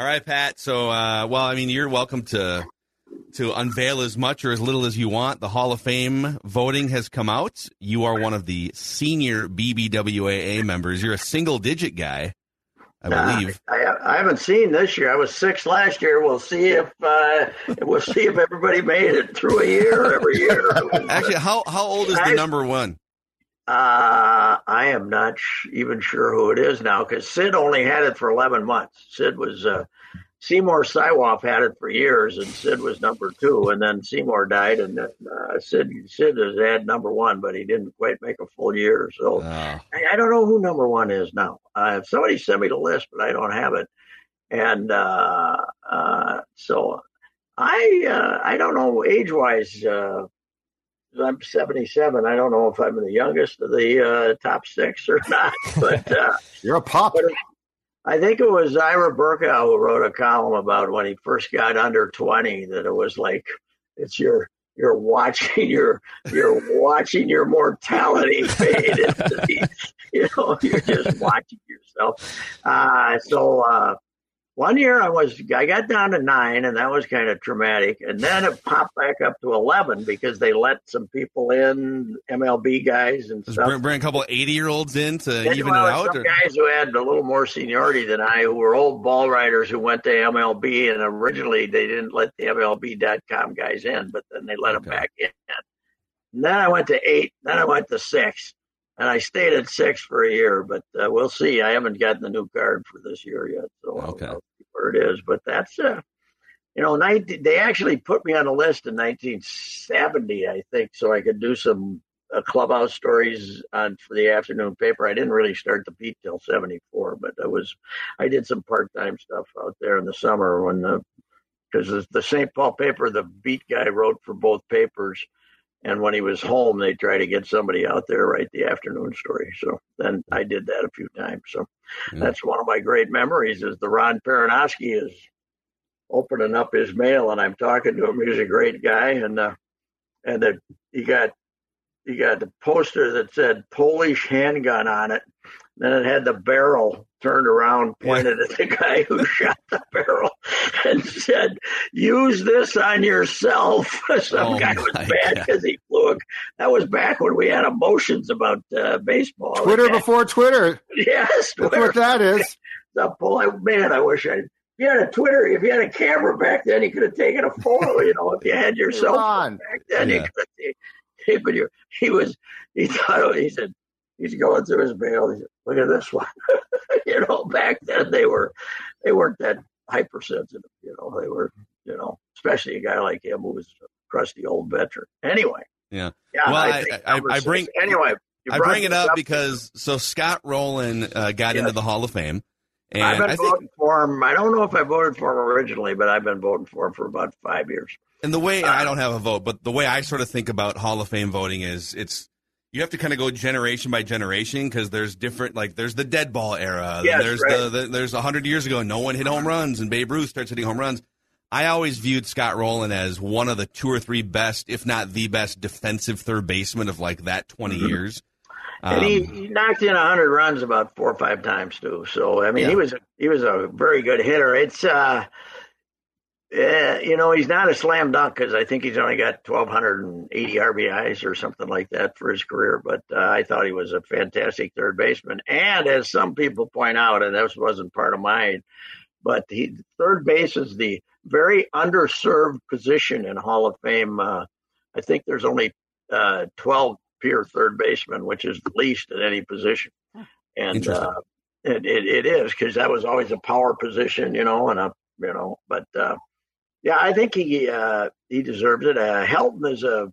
All right, Pat. So, uh, well, I mean, you're welcome to to unveil as much or as little as you want. The Hall of Fame voting has come out. You are one of the senior BBWAA members. You're a single digit guy, I believe. Uh, I, I, haven't seen this year. I was six last year. We'll see if uh, we'll see if everybody made it through a year every year. Actually, how how old is the number one? Uh, I am not sh- even sure who it is now because Sid only had it for 11 months. Sid was, uh, Seymour Siwoff had it for years and Sid was number two. And then Seymour died and then, uh, Sid, Sid has had number one, but he didn't quite make a full year. So Oh. I, I don't know who number one is now. Uh, somebody sent me the list, but I don't have it. And, uh, uh, so I, uh, I don't know age wise, uh, I'm 77. I don't know if I'm the youngest of the uh, top six or not, but uh, You're a pop. I think it was Ira Berkow who wrote a column about when he first got under 20 that it was like it's your you're watching your you're watching your mortality fade into the, you know you're just watching yourself. Uh, so uh, one year I was I got down to nine and that was kind of traumatic, and then it popped back up to 11 because they let some people in MLB guys and stuff. bring, bring a couple of 80 year olds in to Yeah, even well, it out? Some or- guys who had a little more seniority than I, who were old ball riders who went to MLB, and originally they didn't let the MLB.com guys in, but then they let them back in. And then I went to eight, then I went to six, and I stayed at six for a year. But uh, we'll see. I haven't gotten the new card for this year yet, so I'll- Okay. I'll see where it is. But that's uh, you know, 19, they actually put me on the list in 1970, I think, so I could do some uh, clubhouse stories on for the afternoon paper. I didn't really start the beat till 74, but I was I did some part time stuff out there in the summer when the because the St. Paul paper, the beat guy wrote for both papers. And when he was home, they try to get somebody out there write the afternoon story. So then I did that a few times. So Yeah. that's one of my great memories is the Ron Perranoski is opening up his mail and I'm talking to him. He's a great guy. And, uh, and the, he got, he got the poster that said Polish handgun on it. Then it had the barrel turned around, pointed at the guy who shot the barrel, and said, "Use this on yourself." Some Oh guy was bad because he flew. A, that was back when we had emotions about uh, baseball. Twitter before Twitter. Yes, That's what that is. The boy, man, I wish I. If you had a Twitter, if you had a camera back then, you could have taken a photo. You know, if you had your cell phone back then, you could have taken. But he was, he thought, he said, he's going through his mail. He said, "Look at this one." you know, back then they were, they weren't that hypersensitive. You know, they were, you know, especially a guy like him who was a crusty old veteran. Anyway. Yeah. Yeah. Well, I- think I- I six- bring- Anyway. I bring it up because so Scott Rolen uh, got Yes. into the Hall of Fame, and I've been I think voting for him. I don't know if I voted for him originally, but I've been voting for him for about five years. and the way I don't have a vote, but the way I sort of think about Hall of Fame voting is it's you have to kind of go generation by generation because there's different like there's the dead ball era, Yes, there's right. the, the there's a hundred years ago no one hit home runs and Babe Ruth starts hitting home runs. I always viewed Scott Rolen as one of the two or three best, if not the best, defensive third baseman of like that 20 years. and he, Um, he knocked in hundred runs about four or five times too. So I mean, Yeah. he was he was a very good hitter. It's uh, Uh, you know, he's not a slam dunk because I think he's only got 1,280 RBIs or something like that for his career. But uh, I thought he was a fantastic third baseman. And as some people point out, and this wasn't part of mine, but he, third base is the very underserved position in Hall of Fame. Uh, I think there's only uh, 12 pure third basemen, which is the least at any position. And uh, it, it, it is because that was always a power position, you know, and a you know, but uh, yeah, I think he uh, he deserves it. Uh, Helton is a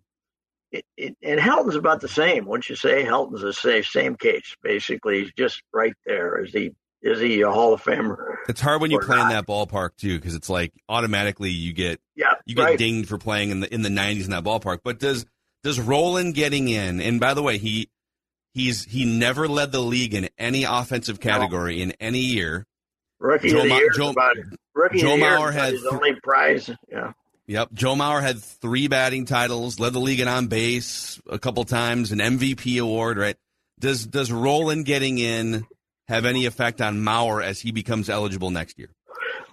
it, it, and Helton's about the same. Wouldn't you say Helton's the same same case? Basically, he's just right there. Is he is he a Hall of Famer? It's hard when you play not? in that ballpark too, because it's like automatically you get yeah you get right. dinged for playing in the in the nineties in that ballpark. But does does Rolen getting in? And by the way, he he's he never led the league in any offensive category no. in any year. Rookie Joe of the year. Joe, about rookie Joe of the Mauer year had his only prize. Yeah. Yep. Joe Mauer had three batting titles, led the league in on base a couple times, an MVP award. Right? Does does Rolen getting in have any effect on Mauer as he becomes eligible next year?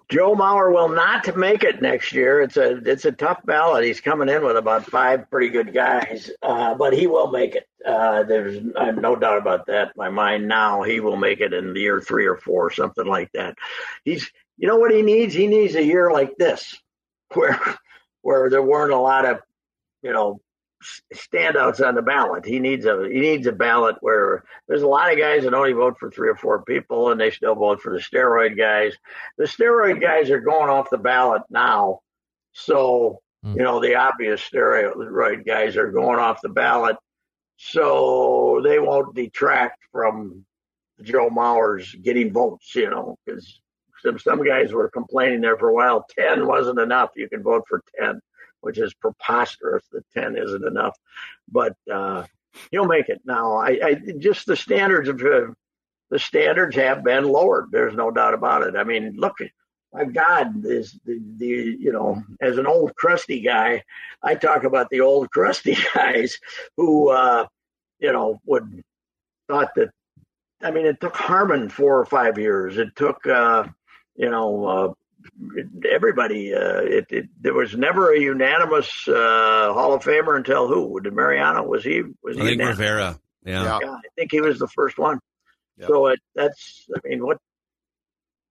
Joe Mauer will not make it next year. It's a it's a tough ballot. He's coming in with about five pretty good guys, uh, but he will make it. Uh, there's I have no doubt about that in my mind. Now he will make it in the year three or four, something like that. He's you know what he needs? He needs a year like this, where where there weren't a lot of you know standouts on the ballot. He needs a he needs a ballot where there's a lot of guys that only vote for three or four people, and they still vote for the steroid guys. The steroid guys are going off the ballot now, so mm. you know the obvious steroid guys are going off the ballot, so they won't detract from Joe Mauer's getting votes. You know, because some some guys were complaining there for a while. Ten wasn't enough. You can vote for ten which is preposterous that 10 isn't enough. But uh, he'll make it. Now, I, I just the standards of uh, the standards have been lowered. There's no doubt about it. I mean, look, my God, is the, the you know, as an old crusty guy, I talk about the old crusty guys who, uh, you know, would thought that. I mean, it took Harmon four or five years. It took, uh, you know, uh, everybody. Uh, it, it, there was never a unanimous uh, Hall of Famer until who? Did Mariano? Was he? Was he? I think unanimous? Rivera. Yeah. yeah. I think he was the first one. Yep. So it, that's. I mean, what?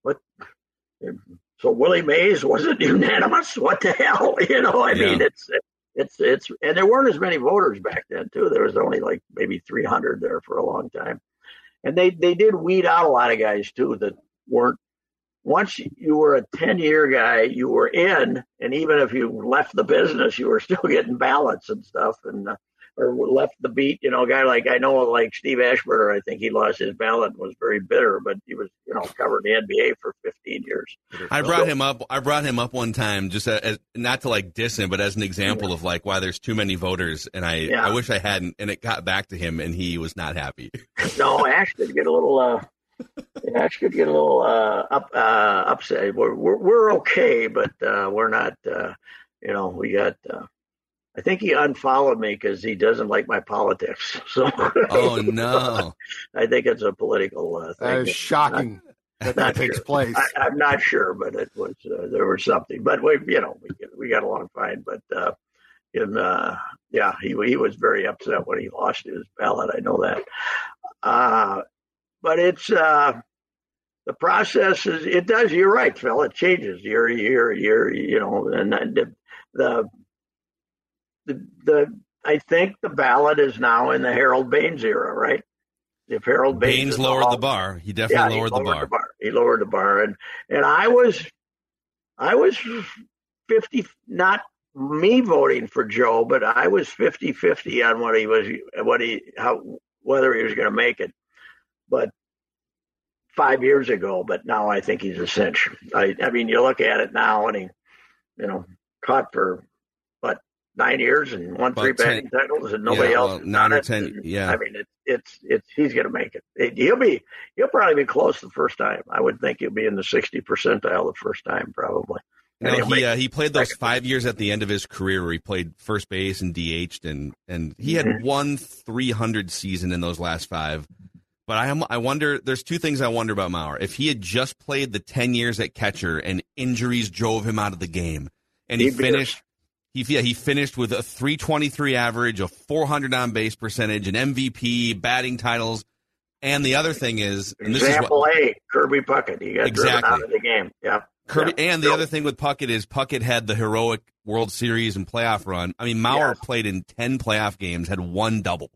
What? So Willie Mays wasn't unanimous. What the hell? You know, I yeah. mean, it's it's it's and there weren't as many voters back then too. There was only like maybe 300 there for a long time, and they they did weed out a lot of guys too that weren't once you were a 10 year guy, you were in, and even if you left the business, you were still getting ballots and stuff. And uh, or left the beat. You know, a guy like I know, like Steve Aschburner, I think he lost his ballot and was very bitter, but he was, you know, covered the NBA for 15 years. I brought him up. I brought him up one time, just as, not to like diss him, but as an example yeah. of like why there's too many voters. And I, yeah. I wish I hadn't. And it got back to him, and he was not happy. no, Ash did get a little. uh Ash could get a little uh, up uh, upset. We're, we're, we're okay, but uh, we're not. Uh, you know, we got uh, I think he unfollowed me because he doesn't like my politics. So, oh no, I think it's a political uh, thing. That is shocking not, that that takes sure. place. I, am not sure, but it was uh, there was something. But we, you know, we we got along fine. But uh, in uh, yeah, he he was very upset when he lost his ballot. I know that. Uh, but it's uh, the process is it does. You're right, Phil. It changes year year, year. You know, and the the the, the I think the ballot is now in the Harold Baines era, right? If Harold Baines, Baines lowered the bar, he definitely yeah, lowered, he lowered the, bar. the bar. He lowered the bar, and and I was, I was fifty, not me voting for Joe, but I was 50-50 on what he was, what he, how, whether he was going to make it. But five years ago, but now I think he's a cinch. I, I mean, you look at it now, and he, you know, caught for nine years and won three batting titles, and nobody yeah, else well, nine or ten. And, yeah, I mean, it's it's it's he's going to make it. it. He'll be he'll probably be close the first time. I would think he'll be in the sixty percentile the first time, probably. No, he uh, he played those five years at the end of his career where he played first base and DH'd and and he had mm-hmm. one 300 season in those last five. But I am, I wonder. There's two things I wonder about Mauer. If he had just played the ten years at catcher and injuries drove him out of the game, and he a- finished, he yeah, he finished with a 323 average, a 400 on base percentage, an MVP, batting titles, and the other thing is, and this is Example what A, Kirby Puckett. He got driven Exactly. out of the game. Yeah. Kirby, Yeah. and the So- other thing with Puckett is Puckett had the heroic World Series and playoff run. I mean, Mauer Yes. played in 10 playoff games, had one double.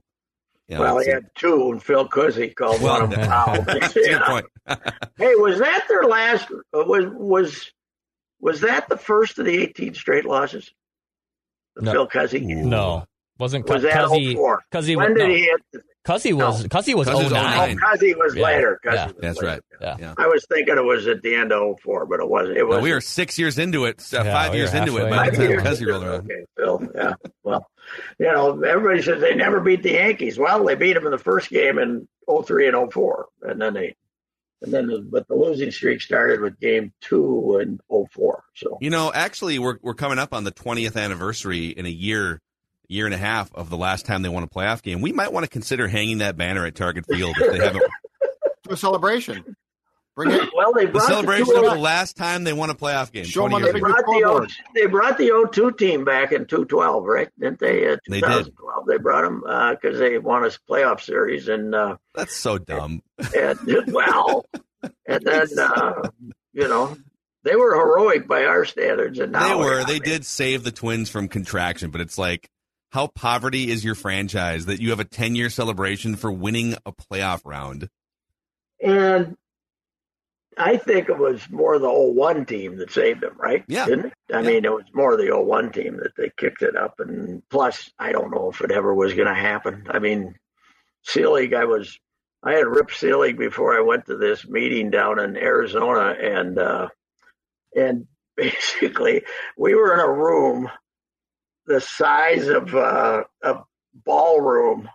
You know, Well, he had two, and Phil Cuzzi called Well, one of them foul. good Yeah. point. Hey, was that their last? uh, Was was was that the first of the 18 straight losses? The No. Phil Cuzzi. No, wasn't Was that Cuzzi? 04? Cuzzi When did no. he hit? Cuzzi was Cuzzi was Cuzzi was 09. 09. Cuzzi was Yeah. later. Cuzzi Yeah. was That's later. right. Yeah. Yeah. I was thinking it was at the end of 04, but it wasn't. It was Well, we were six years into it, uh, Yeah, five we years into it halfway by the time it. Cuzzi rolled around. Okay, Phil. Yeah. Well, you know, everybody says they never beat the Yankees. Well, they beat them in the first game in 03 and 04, and then they, and then, the, but the losing streak started with game two in 04. So You know, actually, we're we're coming up on the 20th anniversary in a year, year and a half of the last time they won a playoff game. We might want to consider hanging that banner at Target Field if they haven't. To a celebration. Bring it. well, they The celebration the, of the last time they won a playoff game. Show 'em 20 on years the they brought the o, they brought the 02 team back in 212, right? Didn't they? Uh, They did. 2012. They brought them because they won a playoff series and. Uh, That's so dumb. and well, and then uh, you know they were heroic by our standards, and now They were. I They mean, did save the Twins from contraction, but it's like, how poverty is your franchise that you have a 10 year celebration for winning a playoff round? And I think it was more the old 01 team that saved them, right? Yeah. Didn't it? I Yeah. mean, it was more the old 01 team that they kicked it up, and plus, I don't know if it ever was going to happen. I mean, Selig, I was. I had ripped Selig before I went to this meeting down in Arizona, and uh, and basically we were in a room the size of uh, a ballroom,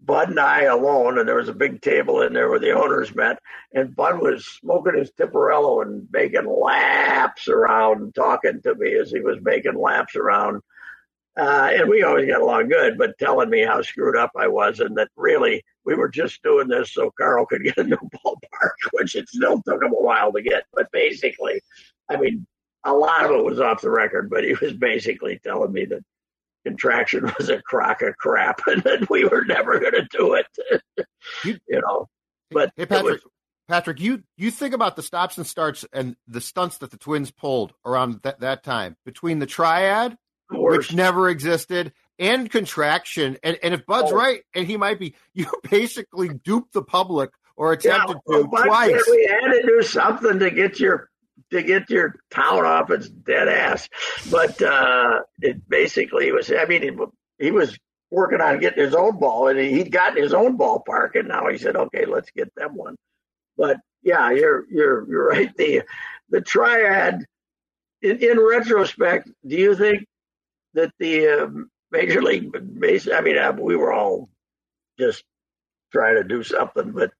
Bud and I alone, and there was a big table in there where the owners met, and Bud was smoking his Tiparillo and making laps around, and talking to me as he was making laps around. Uh, and we always got along good, but telling me how screwed up I was, and that really we were just doing this so Carl could get a new ballpark, which it still took him a while to get. But basically, I mean, a lot of it was off the record, but he was basically telling me that contraction was a crock of crap and that we were never going to do it. You- you know, but Hey Patrick, was- Patrick, you you think about the stops and starts and the stunts that the Twins pulled around that, that time between the triad, which never existed, and contraction. And and if Bud's Oh. right, and he might be, you basically duped the public or attempted well, to twice. We had to do something to get your to get your town off its dead ass. But uh, it basically was. I mean, he, was working on getting his own ball, and he'd gotten his own ballpark, and now he said, "Okay, let's get them one." But yeah, you're you're you're right. The the triad. In, in retrospect, do you think that the uh, major league base? I mean, uh, we were all just trying to do something, but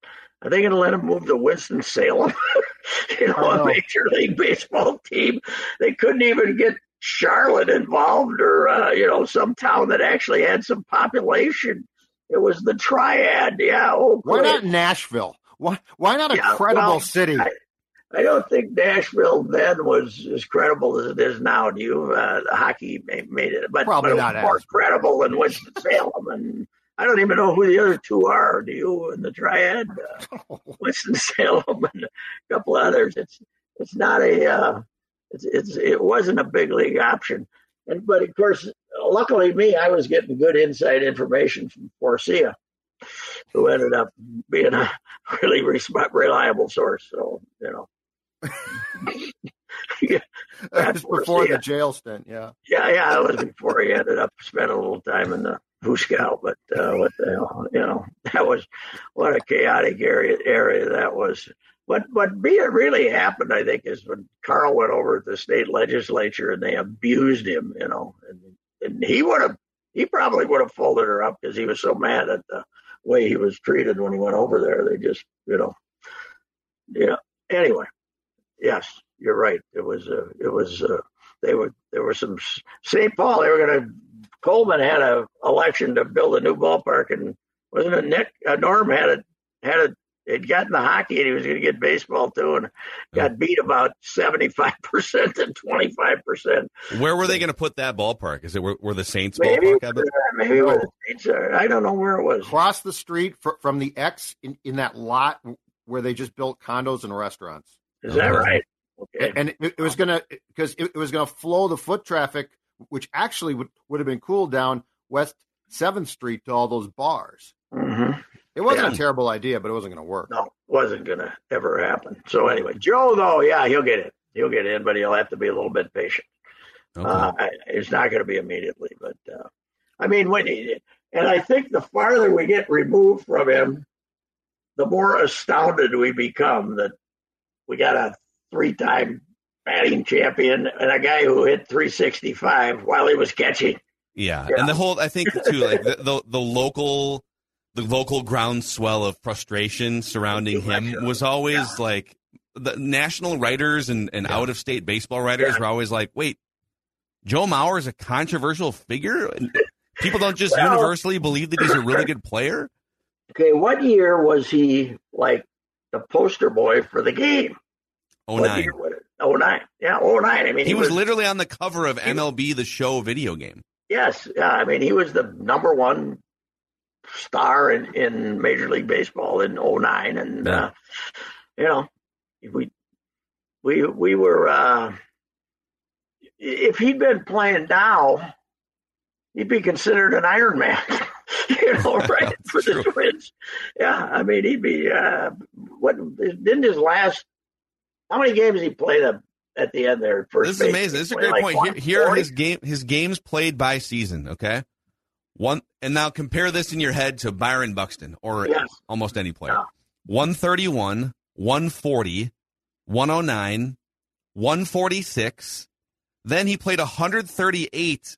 are they going to let him move to Winston Salem? you know, know. a major league baseball team. They couldn't even get Charlotte involved, or uh, you know, some town that actually had some population. It was the triad. Yeah. Oh, Why not Nashville? Why why not a Yeah, credible well, city? I- I don't think Nashville then was as credible as it is now. Do you? Uh, the hockey made, made it, but, Probably but it not was more credible than Winston Salem. And I don't even know who the other two are. Do you? In the triad, uh, Winston Salem and a couple others. It's it's not a. Uh, it's it's it wasn't a big league option. And but of course, luckily me, I was getting good inside information from Forcia, who ended up being a really reliable source. So you know. It was Forcia. before the jail stint. Yeah. Yeah, yeah, it was before he ended up spending a little time in the Fuscow, but uh, what the hell, you know, that was what a chaotic area area that was. What what really happened, I think, is when Carl went over to the state legislature and they abused him, you know, and and he would have, he probably would have folded her up because he was so mad at the way he was treated when he went over there. They just, you know, yeah. Anyway, yes, you're right. It was, uh, it was. Uh, they were there were some St. Paul. They were going to. Coleman had a election to build a new ballpark, and wasn't it Nick uh, Norm had it had it he'd gotten the hockey and he was going to get baseball too, and got beat about seventy five percent and twenty five percent. Where were they going to put that ballpark? Is it where, where the Saints Maybe, ballpark? I maybe where the Saints are. I don't know where it was. Across the street fr- from the X in, in that lot where they just built condos and restaurants. Is that Okay. right? Okay. And it, it was gonna because it, it was gonna flow the foot traffic, which actually would would have been cool down West Seventh Street to all those bars. hmm It wasn't Yeah. a terrible idea, but it wasn't gonna work. No, wasn't going to ever happen. So anyway, Joe though, yeah, he'll get in. He'll get in, but he'll have to be a little bit patient. Okay. Uh, it's not going to be immediately, but uh, I mean, when he, and I think the farther we get removed from him, the more astounded we become that we got a three-time batting champion and a guy who hit 365 while he was catching. Yeah. Yeah. and the whole I think too, like the, the the local the local groundswell of frustration surrounding him was always like the national writers and, and out of state baseball writers Yeah. were always like, wait, Joe Mauer is a controversial figure. People don't just Well- universally believe that he's a really good player. Okay, what year was he like the poster boy for the game? Oh nine. was? Oh nine. Yeah, oh nine. I mean, He was literally on the cover of MLB The Show video game. Yes, yeah. I mean, he was the number one star in, in Major League Baseball in 09. and Yeah. uh, you know, we we we were uh, if he'd been playing now, he'd be considered an Iron Man. you know, right for the true. Twins. Yeah, I mean, he'd be uh, what didn't his last. How many games he played at, at the end there? First This is amazing. This is a great like point. Here, here are his game his games played by season. Okay, one and now compare this in your head to Byron Buxton or Yes. almost any player. Yeah. 131, 140, 109, 146. Then he played 138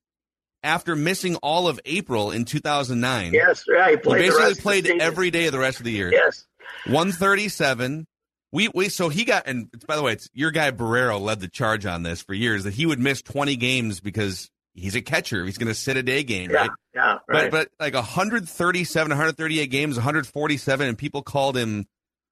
after missing all of April in 2009. Yes, yeah, he he played. the basically rest of the played every day of the rest of the year. Yes, 137. We we so he got and by the way, it's your guy Barreiro led the charge on this for years that he would miss 20 games because he's a catcher. He's going to sit a day game, yeah, right? yeah, right. But but like 137, 138 games, 147, and people called him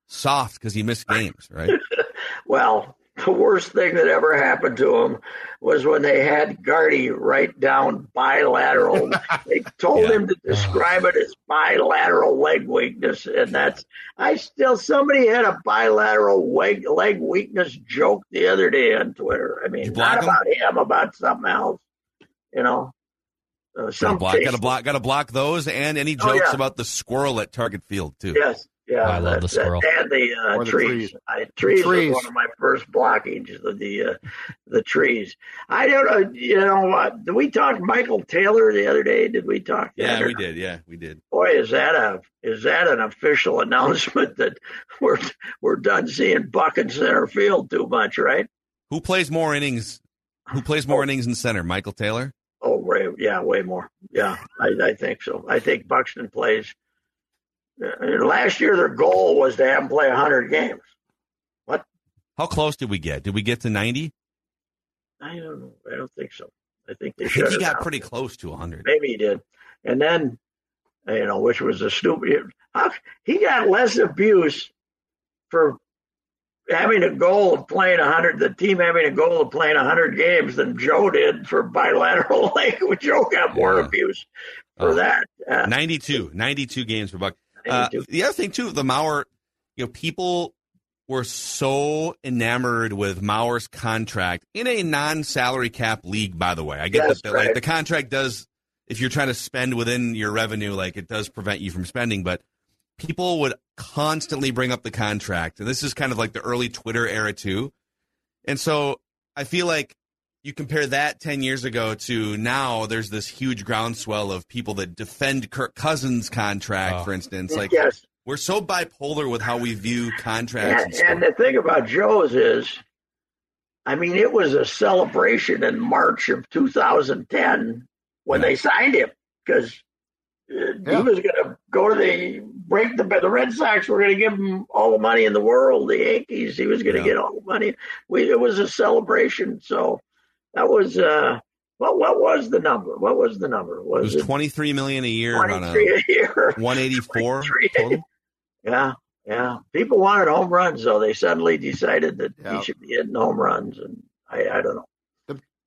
soft because he missed games, right? well, the worst thing that ever happened to him was when they had Gardy write down bilateral. they told Yeah. him to describe it as bilateral leg weakness, and that's. I still somebody had a bilateral leg leg weakness joke the other day on Twitter. I mean, not him? about him, about something else. You know, uh, Got some to block, got to block, got to block those, and any Oh, jokes yeah. about the squirrel at Target Field too. Yes. Yeah, I love that- the squirrel. that- and the, uh, the trees. trees. I, trees, trees. one of my first blockages. The the, uh, the trees. I don't know. You know, uh, did we talk Michael Taylor the other day? Did we talk? Yeah, we did. Yeah, we did. Boy, is that a is that an official announcement that we're we're done seeing Buck in center field too much, right? Who plays more innings? Who plays more innings in center? Michael Taylor. Oh, way, yeah, way more. Yeah, I, I think so. I think Buxton plays. Uh, last year, their goal was to have him play 100 games. What? How close did we get? Did we get to 90? I don't know. I don't think so. I think they I think he got pretty close to 100. Maybe he did. And then, you know, which was a stupid. He got less abuse for having a goal of playing 100, the team having a goal of playing 100 games than Joe did for bilateral. Like, Joe got more Yeah. abuse for Oh. that. Uh, 92, 92 games per buck. Uh, the other thing too, the Mauer, you know, people were so enamored with Mauer's contract in a non-salary cap league. By the way, I get Yes, that. Like the contract does, if you're trying to spend within your revenue, like it does prevent you from spending. But people would constantly bring up the contract, and this is kind of like the early Twitter era too. And so I feel like you compare that 10 years ago to now there's this huge groundswell of people that defend Kirk Cousins' contract, Oh. for instance. Like yes. we're so bipolar with how we view contracts. And, And, and the thing about Joe's is, I mean, it was a celebration in March of 2010 when they signed him because uh, he was going to go to the break the the Red Sox were going to give him all the money in the world. The Yankees, he was going to Yeah. get all the money. We it was a celebration. So that was uh, what what was the number? What was the number? it Was was 23 million a year on a 23 a year? 184 total. Yeah, yeah. People wanted home runs, though. They suddenly decided that Yeah. he should be hitting home runs, and I, I don't know.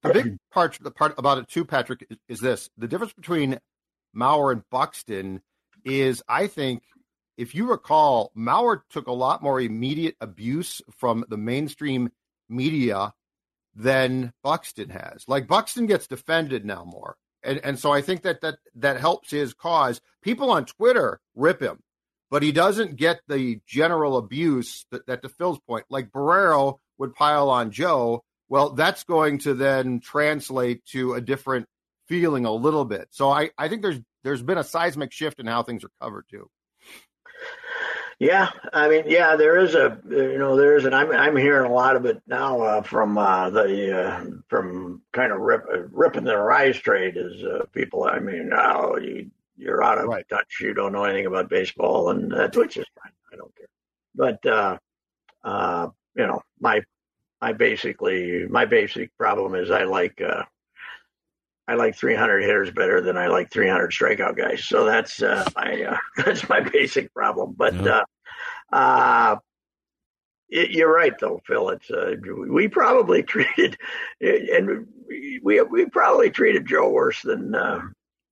The big part, the part about it too, Patrick, is, is this: the difference between Mauer and Buxton is, I think, if you recall, Mauer took a lot more immediate abuse from the mainstream media than Buxton has. Like Buxton gets defended now more, and and so I think that that that helps his cause. People on Twitter rip him, but he doesn't get the general abuse that, that to Phil's point, like Barreiro would pile on Joe. Well, that's going to then translate to a different feeling a little bit. So I, I think there's there's been a seismic shift in how things are covered too. Yeah, I mean, yeah, there is a, you know, there is, and I'm I'm hearing a lot of it now uh, from uh, the uh, from kind of rip, uh, ripping the rise trade is uh, people. I mean, oh, you you're out of Right. touch. You don't know anything about baseball, and that's which is fine. I don't care. But uh, uh, you know, my my basically my basic problem is I like uh, I like 300 hitters better than I like 300 strikeout guys. So that's uh, my uh, that's my basic problem. But Yeah. uh, uh, y- you're right though, Phil. It's uh, we probably treated and we we probably treated Joe worse than uh,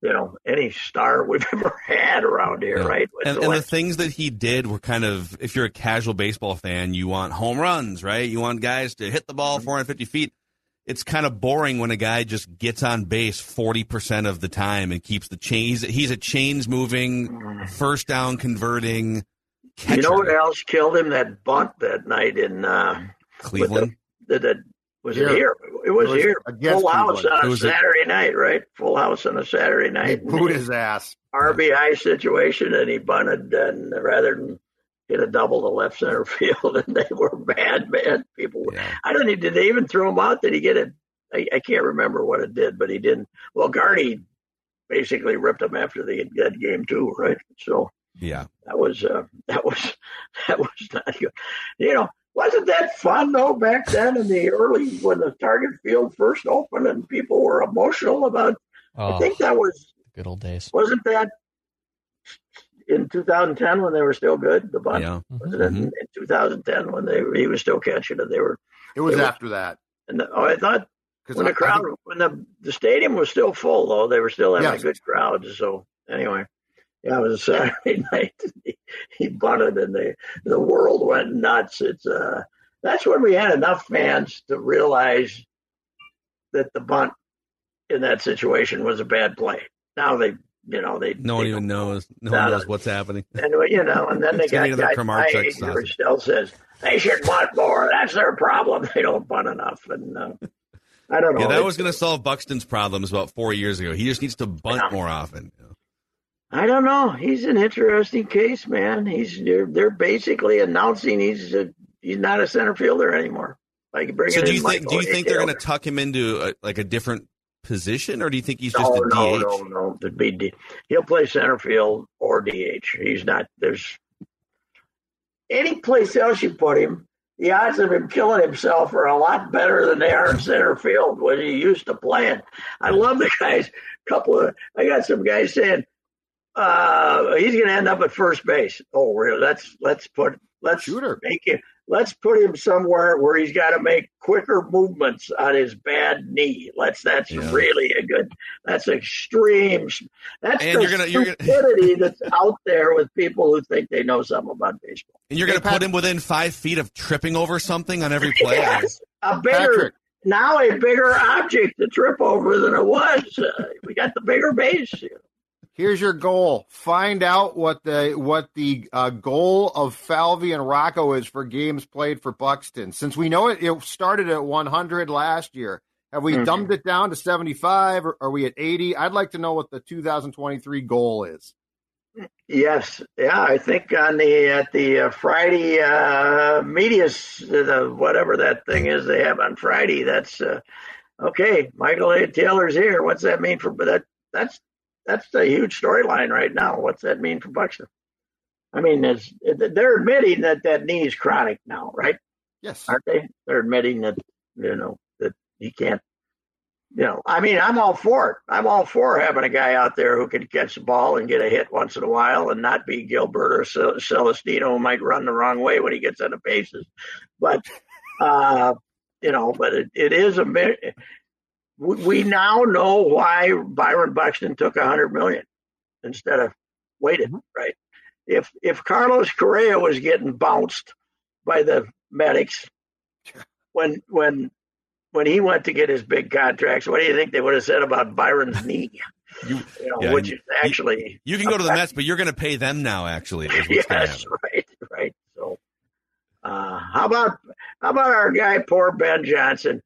you know any star we've ever had around here, Yeah. right? With And, the and the things that he did were kind of, if you're a casual baseball fan, you want home runs, right? You want guys to hit the ball Mm-hmm. 450 feet. It's kind of boring when a guy just gets on base 40% of the time and keeps the chains. He's a chains moving, first down converting catcher. You know what else killed him? That bunt that night in uh, Cleveland. that, that was Here. it here? It was, It was here. Full house Cleveland. on a was a- Saturday night, right? Full house on a Saturday night. booed his ass. RBI situation, and he bunted, and rather than hit a double to left center field, and they were mad, man. People, were, Yeah. I don't need. Did they even throw him out? Did he get it? I, I can't remember what it did, but he didn't. Well, Gardy basically ripped him after the that game too, right? So Yeah. that was uh, that was that was not good. You know, wasn't that fun though back then in the early when the Target Field first opened and people were emotional about? I Oh, think that was good old days. wasn't that in 2010 when they were still good? The bunt Yeah. was it in, in 2010 when they he was still catching it? They were. It was It was- after that And the, oh, I thought because when the crowd when the the stadium was still full though they were still having Yes. a good crowd. So anyway, yeah, it was a Saturday night. he, he bunted and the the world went nuts. It's uh that's when we had enough fans to realize that the bunt in that situation was a bad play. Now they you know they No one they even knows. No one knows what's happening. and you know, and then they got guys my Kramarchuk who still says they should want more. That's their problem. They don't bunt enough, and uh, I don't know. Yeah, that It's- was going to solve Buxton's problems about four years ago. He just needs to bunt Yeah. more often. I don't know. He's an interesting case, man. He's they're, they're basically announcing he's a, he's not a center fielder anymore. Like So do you think? Do you think they're going to tuck him into a, like a different position, or do you think he's just No, a no, DH? no, no. B- D- He'll play center field or DH. He's not. There's any place else you put him, the odds of him killing himself are a lot better than they are in center field when he used to playing. I love the guys. Couple of I got some guys saying uh, he's going to end up at first base. Oh, really? Let's let's put let's Shooter. make it. Let's put him somewhere where he's got to make quicker movements on his bad knee. Let's. That's Yeah. really a good. That's extreme. That's And the you're gonna- you're gonna- stupidity that's out there with people who think they know something about baseball. And you're going to put him within five feet of tripping over something on every play. Yes, a bigger Patrick, now a bigger object to trip over than it was. Uh, we got the bigger base. Here's your goal: find out what the what the uh, goal of Falvey and Rocco is for games played for Buxton. Since we know it, it started at 100 last year. Have we Mhm. dumbed it down to 75? Or are we at 80? I'd like to know what the 2023 goal is. Yes, yeah, I think on the at the uh, Friday uh, media, the whatever that thing is they have on Friday. That's uh, okay. Michael A. Taylor's here. What's that mean for? But that that's that's a huge storyline right now. What's that mean for Buxton? I mean, it's, they're admitting that that knee is chronic now, right? Yes. Aren't they? They're admitting that you know that he can't you know, I mean, I'm all for it. I'm all for having a guy out there who can catch the ball and get a hit once in a while and not be Gilberto Celestino who might run the wrong way when he gets on the bases. But, uh, you know, but it, it is a we now know why Byron Buxton took a hundred million instead of waited, mm-hmm. right? If if Carlos Correa was getting bounced by the medics when when when he went to get his big contracts, what do you think they would have said about Byron's knee? You, you know, yeah, which is actually you, you can go to the Mets, but you're going to pay them now. Actually, yes, right, right. So, uh, how about how about our guy, poor Ben Johnson?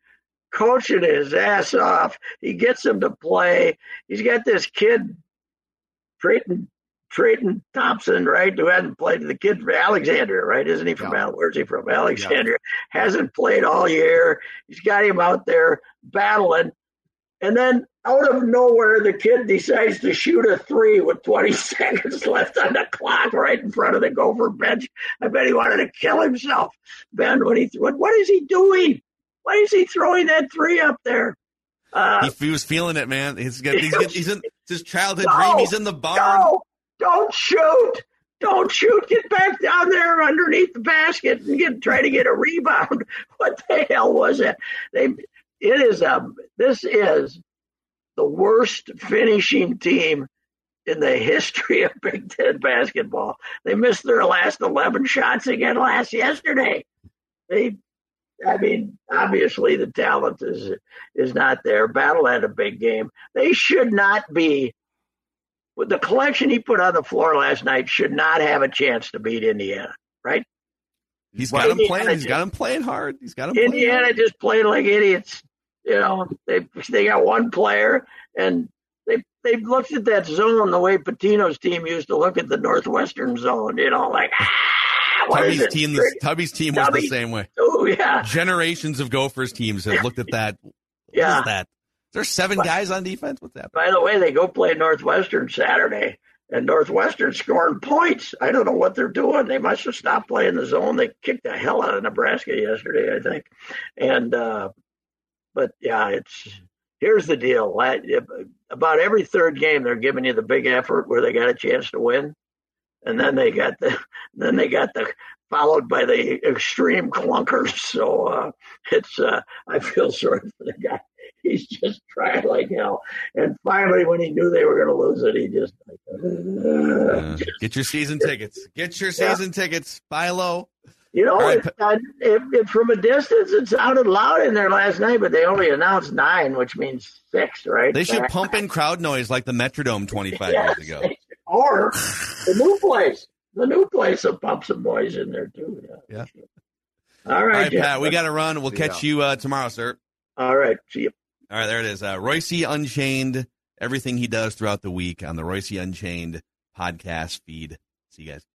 Coaching his ass off. He gets him to play. He's got this kid, Treyton, Treyton Thompson, right, who hasn't played. The kid from Alexandria, right? Isn't he from yeah. Where's he from? Alexandria. Yeah. Hasn't played all year. He's got him out there battling. And then out of nowhere, the kid decides to shoot a three with 20 seconds left on the clock right in front of the Gopher bench. I bet he wanted to kill himself, Ben, when he what, what is he doing? Why is he throwing that three up there? Uh, he, he, was feeling it, man. He's, got, he's, got, he's in his childhood no, dream. He's in the barn. No, don't shoot. Don't shoot. Get back down there underneath the basket and get try to get a rebound. What the hell was it? They it is a this is the worst finishing team in the history of Big Ten basketball. They missed their last eleven shots again last yesterday. They I mean, obviously the talent is is not there. Battle had a big game. They should not be. With the collection he put on the floor last night, should not have a chance to beat Indiana, right? He's got them playing. He's got them playing hard. He's got them. Indiana hard. just played like idiots. You know, they they got one player, and they they looked at that zone the way Pitino's team used to look at the Northwestern zone. You know, like. Ah, Tubby's team, Tubby's team was the same way. Oh yeah. Generations of Gophers teams have looked at that. yeah. that? There's seven but, guys on defense. What's that? By the way, they go play Northwestern Saturday, and Northwestern scoring points. I don't know what they're doing. They must have stopped playing the zone. They kicked the hell out of Nebraska yesterday, I think. And uh, but yeah, it's here's the deal. About every third game, they're giving you the big effort where they got a chance to win and then they got the then they got the followed by the extreme clunkers. So uh, it's uh, I feel sorry for the guy. He's just trying like hell. And finally, when he knew they were going to lose it, he just, like, uh, just get your season tickets. Get your season yeah. tickets. Buy low. You know, right. it, if, if from a distance it sounded loud in there last night, but they only announced nine, which means six, right? They should pump in crowd noise like the Metrodome 25 yes, years ago. Or the new place. The new place will pump some boys in there too. Yeah. yeah. All right, All right Pat. We got to run. We'll catch you uh, tomorrow, sir. All right. See you. All right. There it is. Uh, Reusse Unchained. Everything he does throughout the week on the Reusse Unchained podcast feed. See you guys.